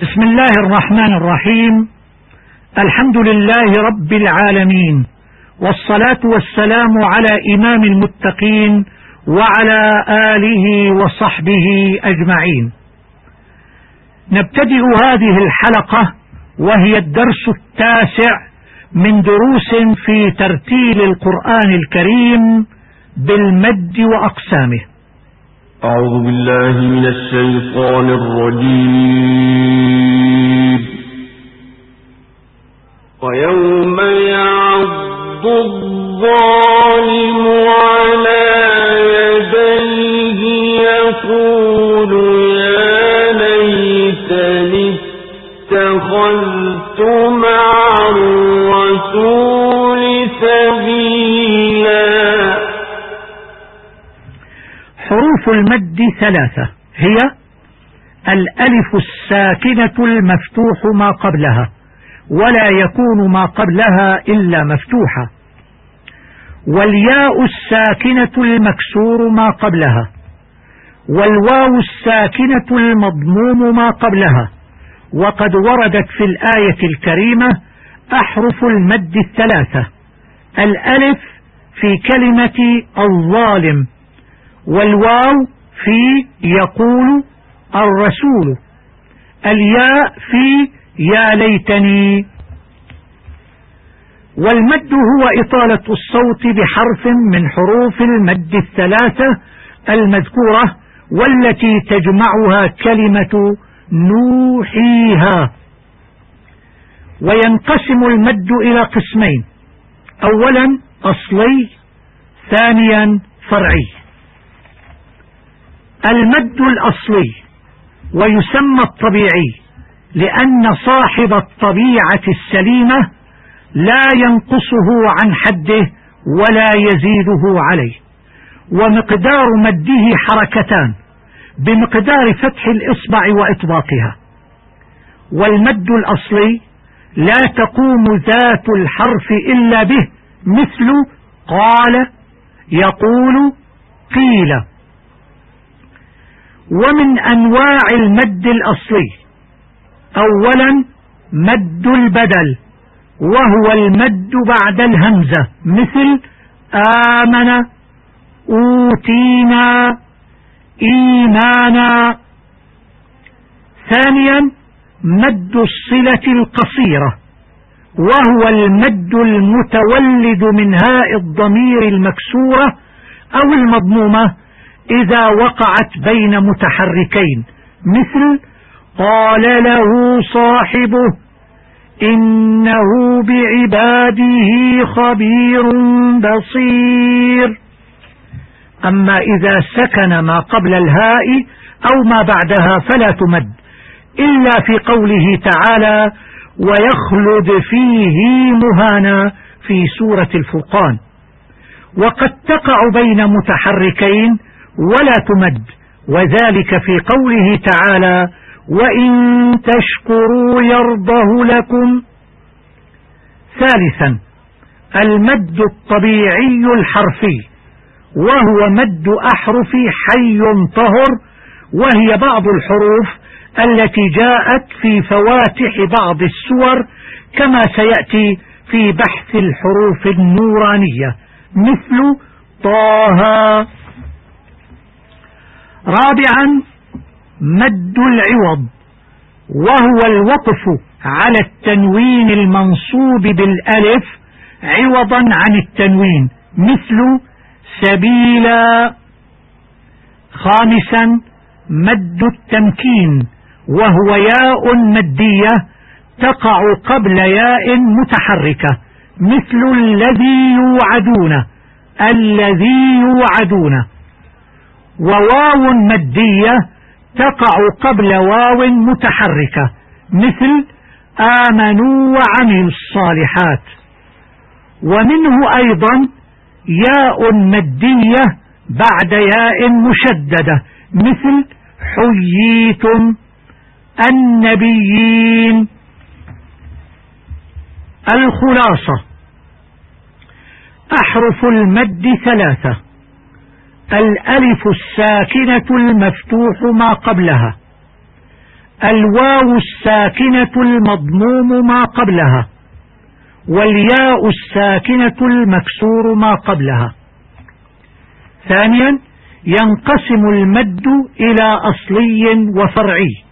بسم الله الرحمن الرحيم. الحمد لله رب العالمين. والصلاة والسلام على إمام المتقين وعلى آله وصحبه أجمعين. نبتدئ هذه الحلقة وهي الدرس التاسع من دروس في ترتيل القرآن الكريم بالمد وأقسامه. أعوذ بالله من الشيطان الرجيم. ويوم يعض الظالم على يديه يقول المد ثلاثة. هي الألف الساكنة المفتوح ما قبلها ولا يكون ما قبلها إلا مفتوحا والياء الساكنة المكسور ما قبلها والواو الساكنة المضموم ما قبلها. وقد وردت في الآية الكريمة أحرف المد الثلاثة الألف في كلمة الظالم والواو في يقول الرسول الياء في يا ليتني. والمد هو إطالة الصوت بحرف من حروف المد الثلاثة المذكورة والتي تجمعها كلمة نوحيها. وينقسم المد إلى قسمين أولا أصلي ثانيا فرعي. المد الأصلي ويسمى الطبيعي لأن صاحب الطبيعة السليمة لا ينقصه عن حده ولا يزيده عليه. ومقدار مده حركتان بمقدار فتح الإصبع وإطباقها. والمد الأصلي لا تقوم ذات الحرف إلا به مثل قال يقول قيل. ومن أنواع المد الأصلي. أولا مد البدل وهو المد بعد الهمزة. مثل آمن أوتينا إيمانا. ثانيا مد الصلة القصيرة وهو المد المتولد من هاء الضمير المكسورة أو المضمومة إذا وقعت بين متحركين مثل قال له صاحبه إنه بعباده خبير بصير. أما إذا سكن ما قبل الهاء أو ما بعدها فلا تمد إلا في قوله تعالى ويخلد فيه مهانا في سورة الفرقان. وقد تقع بين متحركين ولا تمد. وذلك في قوله تعالى وإن تشكروا يرضه لكم. ثالثا المد الطبيعي الحرفي وهو مد أحرف حي طهر وهي بعض الحروف التي جاءت في فواتح بعض السور كما سيأتي في بحث الحروف النورانية مثل طه رابعا مد العوض وهو الوقف على التنوين المنصوب بالألف عوضا عن التنوين مثل سبيلا خامسا مد التمكين وهو ياء مدية تقع قبل ياء متحركة مثل الذي يوعدون الذي يوعدون. وواو مدية تقع قبل واو متحركة مثل آمنوا وعملوا الصالحات. ومنه أيضا ياء مدية بعد ياء مشددة مثل حييتم النبيين. الخلاصة أحرف المد ثلاثة. الألف الساكنة المفتوح ما قبلها. الواو الساكنة المضموم ما قبلها. والياء الساكنة المكسور ما قبلها. ثانيا ينقسم المد إلى أصلي وفرعي.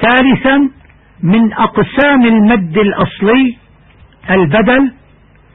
ثالثا من أقسام المد الأصلي البدل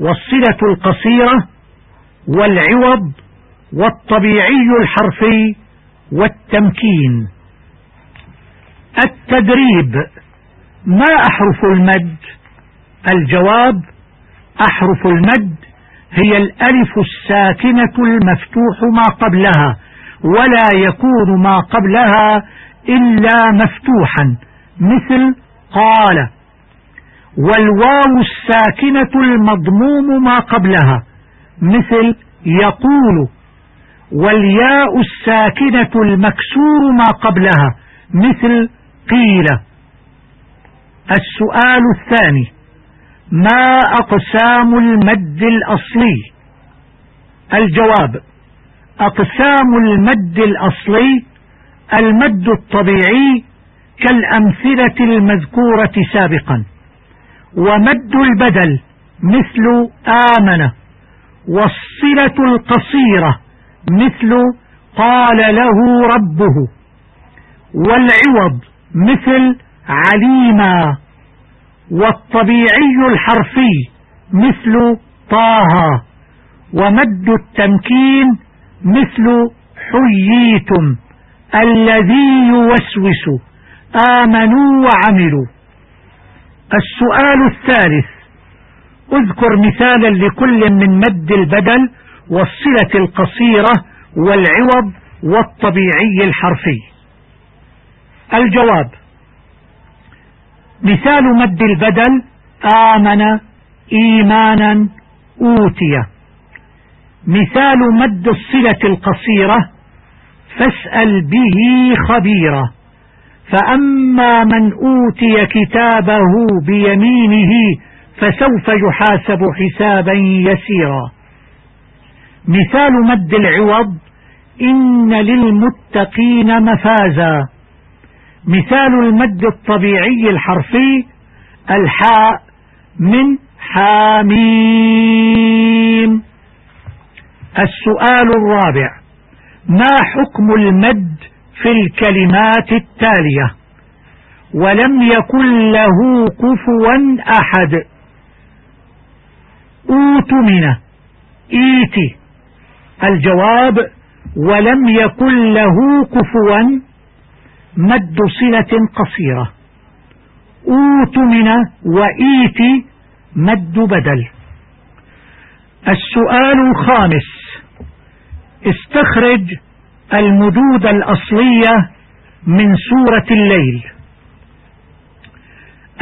والصلة القصيرة والعوض والطبيعي الحرفي والتمكين. التدريب ما أحرف المد؟ الجواب أحرف المد هي الألف الساكنة المفتوح ما قبلها ولا يكون ما قبلها إلا مفتوحا مثل قال والواو الساكنة المضموم ما قبلها مثل يقول والياء الساكنة المكسور ما قبلها مثل قيل. السؤال الثاني ما أقسام المد الأصلي؟ الجواب أقسام المد الأصلي المد الطبيعي كالأمثلة المذكورة سابقا. ومد البدل مثل آمن. والصلة القصيرة مثل قال له ربه. والعوض مثل عليما. والطبيعي الحرفي مثل طه. ومد التمكين مثل حييتم. الذي يوسوس. آمنوا وعملوا. السؤال الثالث. اذكر مثالا لكل من مد البدل والصلة القصيرة والعوض والطبيعي الحرفي. الجواب مثال مد البدل آمن إيمانا أوتي. مثال مد الصلة القصيرة فاسأل به خبيرا. فأما من أوتي كتابه بيمينه فسوف يحاسب حسابا يسيرا. مثال مد العوض إن للمتقين مفازا. مثال المد الطبيعي الحرفي الحاء من حاميم. السؤال الرابع ما حكم المد في الكلمات التالية؟ ولم يكن له كفوا أحد. أوتمن إيتي. الجواب ولم يكن له كفوا مد صلة قصيرة. أوتمن وإيتي مد بدل. السؤال الخامس. استخرج المدود الأصلية من سورة الليل.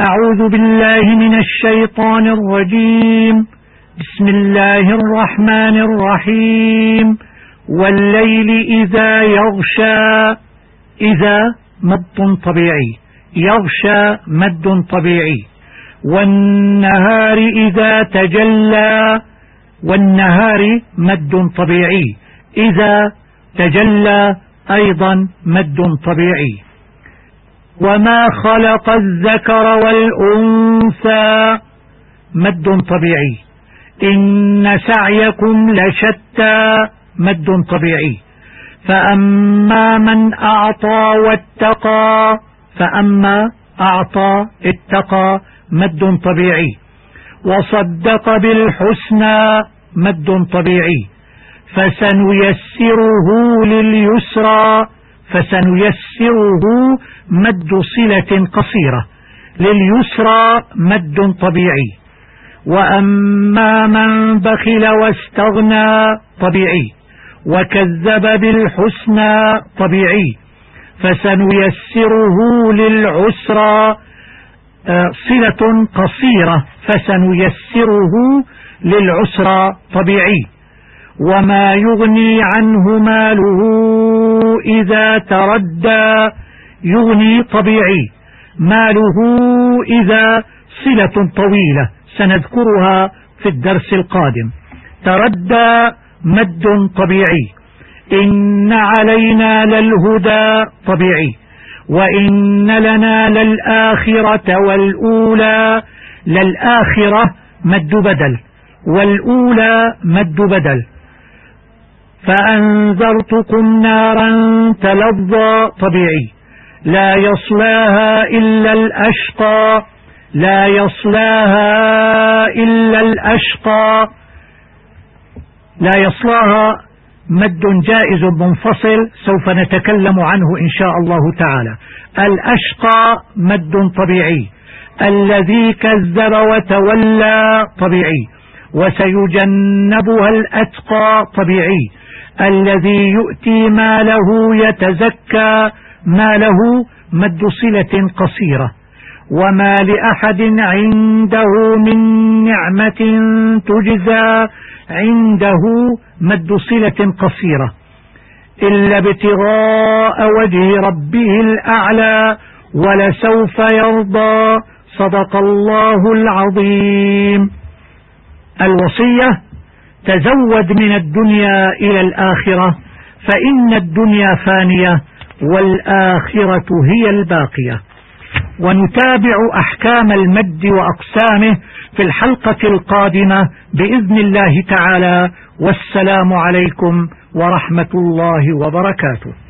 أعوذ بالله من الشيطان الرجيم. بسم الله الرحمن الرحيم. والليل إذا يغشى إذا مد طبيعي يغشى مد طبيعي. والنهار إذا تجلى والنهار مد طبيعي. إذا تجلى أيضا مد طبيعي. وما خلق الذكر والأنثى مد طبيعي. إن سعيكم لشتى مد طبيعي. فأما من أعطى واتقى فأما أعطى اتقى مد طبيعي. وصدق بالحسنى مد طبيعي. فسنيسره لليسرى فسنيسره مد صلة قصيرة. لليسرى مد طبيعي. وأما من بخل واستغنى طبيعي وكذب بالحسنى طبيعي فسنيسره للعسرى آه، صلة قصيرة فسنيسره للعسرى طبيعي. وما يغني عنه ماله إذا تردى يغني طبيعي. ماله إذا صلة طويلة. سنذكرها في الدرس القادم. تردى مد طبيعي. إن علينا للهدى طبيعي. وإن لنا للآخرة والأولى. للآخرة مد بدل. والأولى مد بدل. فأنذرتكم نارا تلظى طبيعي. لا يصلاها إلا الأشقى. لا يصلاها إلا الأشقى. لا يصلاها مد جائز منفصل سوف نتكلم عنه إن شاء الله تعالى. الأشقى مد طبيعي. الذي كذب وتولى طبيعي. وسيجنبها الأتقى طبيعي. الذي يؤتي ماله يتزكى ماله مد صلة قصيرة. وما لأحد عنده من نعمة تجزى عنده مد صلة قصيرة إلا ابتغاء وجه ربه الأعلى ولسوف يرضى. صدق الله العظيم. الوصية تزود من الدنيا إلى الآخرة فإن الدنيا فانية والآخرة هي الباقية. ونتابع أحكام المد وأقسامه في الحلقة القادمة بإذن الله تعالى والسلام عليكم ورحمة الله وبركاته.